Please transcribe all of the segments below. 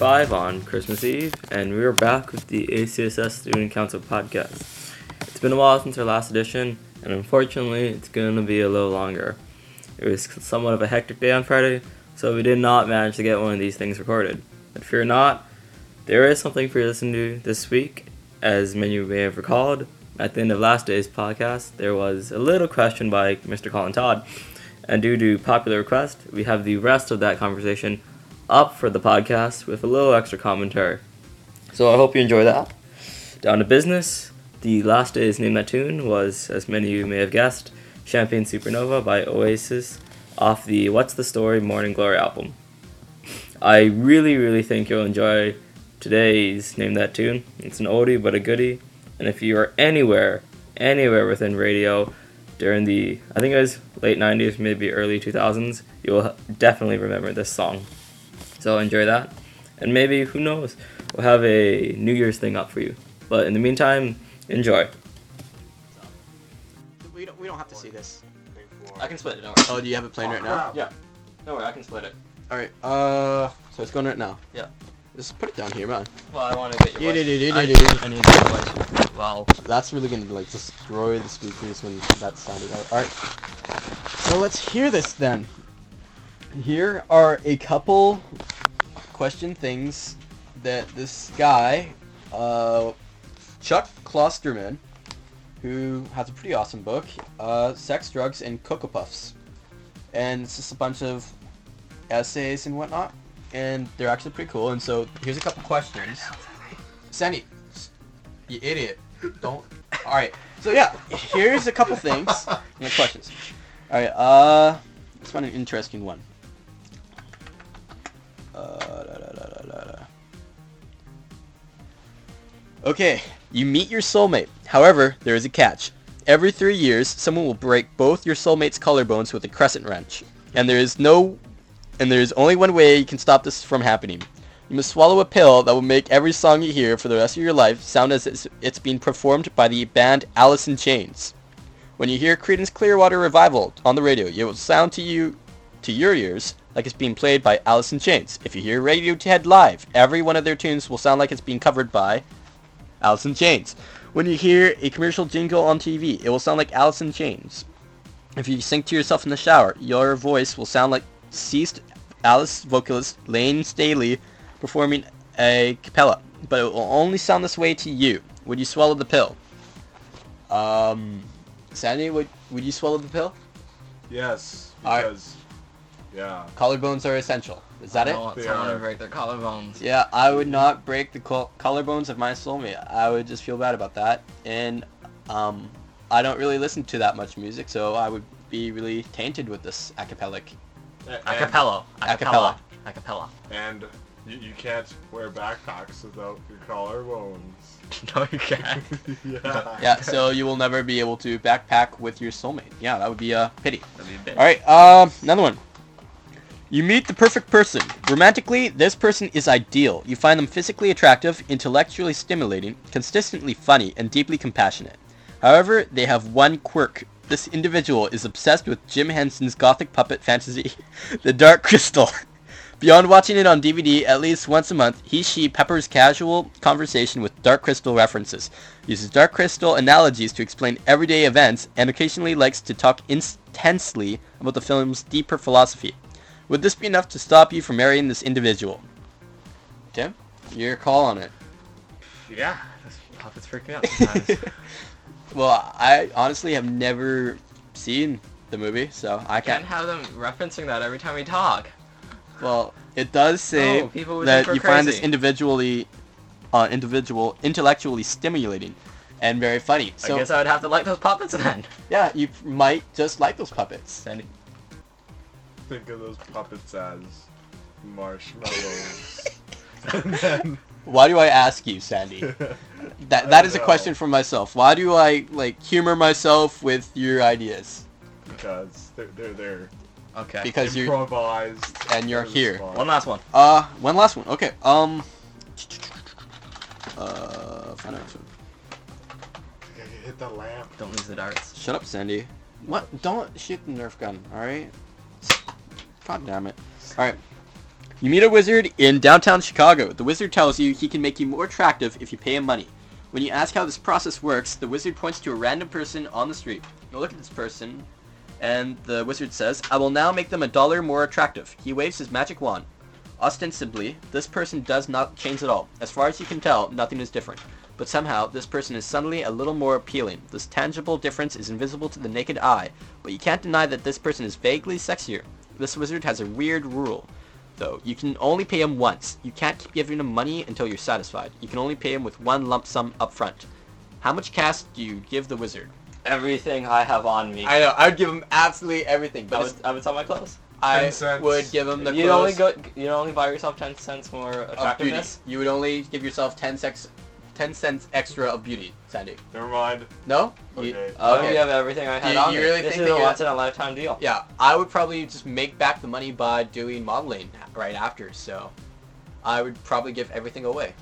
5 on Christmas Eve, and we're back with the ACSS Student Council podcast. It's been a while since our last edition, and unfortunately, it's going to be a little longer. It was somewhat of a hectic day on Friday, so we did not manage to get one of these things recorded. But fear not, there is something for you to listen to this week. As many of you may have recalled, at the end of last day's podcast, there was a little question by Mr. Colin Todd, and due to popular request, we have the rest of that conversation up for the podcast with a little extra commentary. So I hope you enjoy that. Down to business, the last day's Name That Tune was, as many of you may have guessed, Champagne Supernova by Oasis off the What's the Story Morning Glory album. I really, really think you'll enjoy today's Name That Tune. It's an oldie but a goodie, and if you are anywhere, anywhere within radio during the, I think it was late 90s, maybe early 2000s, you'll definitely remember this song. So enjoy that. And maybe, who knows, we'll have a New Year's thing up for you. But in the meantime, enjoy. We don't, we don't have to see this. I can split it, don't Oh, do you have it playing right now? Yeah. Don't worry, I can split it. Alright, uh, so it's going right now. Yeah. Just put it down here, man. Well, I want to get your voice. I, I need your voice. Well, That's really gonna like destroy the speakers when that sounded out. Alright. So let's hear this then. Here are a couple question things that this guy, uh, Chuck Klosterman, who has a pretty awesome book, uh, Sex, Drugs, and Cocoa Puffs. And it's just a bunch of essays and whatnot. And they're actually pretty cool. And so here's a couple questions. Sandy, you idiot. Don't. Alright. So yeah, here's a couple things. and questions. Alright, uh, let's find an interesting one. Okay, you meet your soulmate. However, there is a catch. Every three years, someone will break both your soulmate's collarbones with a crescent wrench, and there is no, and there is only one way you can stop this from happening. You must swallow a pill that will make every song you hear for the rest of your life sound as it's, it's being performed by the band Alice in Chains. When you hear Creedence Clearwater Revival on the radio, it will sound to you, to your ears, like it's being played by Alice in Chains. If you hear Radiohead live, every one of their tunes will sound like it's being covered by Alice in Chains. When you hear a commercial jingle on TV, it will sound like Alice in Chains. If you sing to yourself in the shower, your voice will sound like ceased Alice vocalist Layne Staley performing a cappella, but it will only sound this way to you. Would you swallow the pill? Um, Sandy, would would you swallow the pill? Yes, because yeah, Collarbones are essential. Is that I it? don't want someone to break their collarbones. Yeah, I would not break the col- collarbones of my soulmate. I would just feel bad about that. And um, I don't really listen to that much music, so I would be really tainted with this acapellic. A- Acapella. Acapella. Acapella. and, and you, you can't wear backpacks without your collarbones. No, you can't. yeah. Yeah, so you will never be able to backpack with your soulmate. Yeah, that would be a pity. That'd be a bit. All right, um, another one. You meet the perfect person. Romantically, this person is ideal. You find them physically attractive, intellectually stimulating, consistently funny, and deeply compassionate. However, they have one quirk. This individual is obsessed with Jim Henson's gothic puppet fantasy, The Dark Crystal. Beyond watching it on DVD at least once a month, he she peppers casual conversation with Dark Crystal references, uses Dark Crystal analogies to explain everyday events, and occasionally likes to talk intensely about the film's deeper philosophy. Would this be enough to stop you from marrying this individual? Tim, your call on it. Yeah. This puppet's freaking out sometimes. Well, I honestly have never seen the movie, so I Can't can't. have them referencing that every time we talk. Well, it does say No, people would that you find this individually, uh, individual, intellectually stimulating, and very funny. I So guess I would have to like those puppets then. yeah, you might just like those puppets. Sandy. Think of those puppets as marshmallows. then Why do I ask you, Sandy? That I that is a question for myself. Why do I like humor myself with your ideas? because they're they're, they're Okay. Because you're improvised and you're here. spot. One last one. uh one last one. Okay. Um. Uh. Find out. Hit the lamp. Don't lose the darts. Shut up, Sandy. What? Don't shoot the Nerf gun. All right. God damn it. All right. You meet a wizard in downtown Chicago. The wizard tells you he can make you more attractive if you pay him money. When you ask how this process works, the wizard points to a random person on the street. You look at this person, and the wizard says, I will now make them a dollar more attractive. He waves his magic wand. Ostensibly, this person does not change at all. As far as you can tell, nothing is different. But somehow, this person is suddenly a little more appealing. This tangible difference is invisible to the naked eye, but you can't deny that this person is vaguely sexier. This wizard has a weird rule, though. You can only pay him once. You can't keep giving him money until you're satisfied. You can only pay him with one lump sum up front. How much cash do you give the wizard? Everything I have on me. I know, I would give him absolutely everything, But I but would, I would sell my clothes. I 10 cents. would give him the you only clothes go. You only buy yourself ten cents more of attractiveness. You would only give yourself 10 sex, 10 cents extra of beauty, Sandy. Never mind. No? You- Okay. I'll Okay. give you everything I had you- on you me. really this think is that a you- once in a lifetime deal. Yeah, I would probably just make back the money by doing modeling right after, so I would probably give everything away.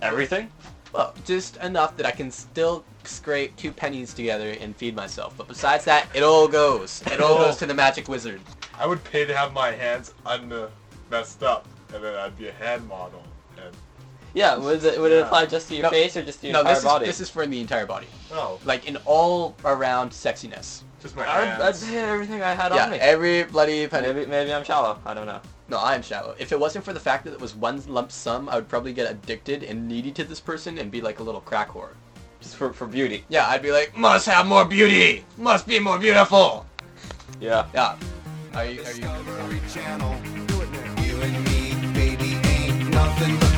Everything? Well, just enough that I can still scrape two pennies together and feed myself. But besides that, it all goes. It all goes to the magic wizard. I would pay to have my hands un messed up, and then I'd be a hand model. And Yeah. Would it, would it apply just to your No, face or just to your No, entire this is body? this is for the entire body, no, like in all around sexiness. just my I'd, I'd hands. pay everything I had yeah, on me. every bloody penny. Maybe maybe I'm shallow. I don't know. No, I am shallow. If it wasn't for the fact that it was one lump sum, I would probably get addicted and needy to this person and be like a little crack whore. Just for for beauty. Yeah, I'd be like, must have more beauty, must be more beautiful. Yeah. Yeah. Are you? Are you? Discovery Channel. You and me, baby, ain't nothing but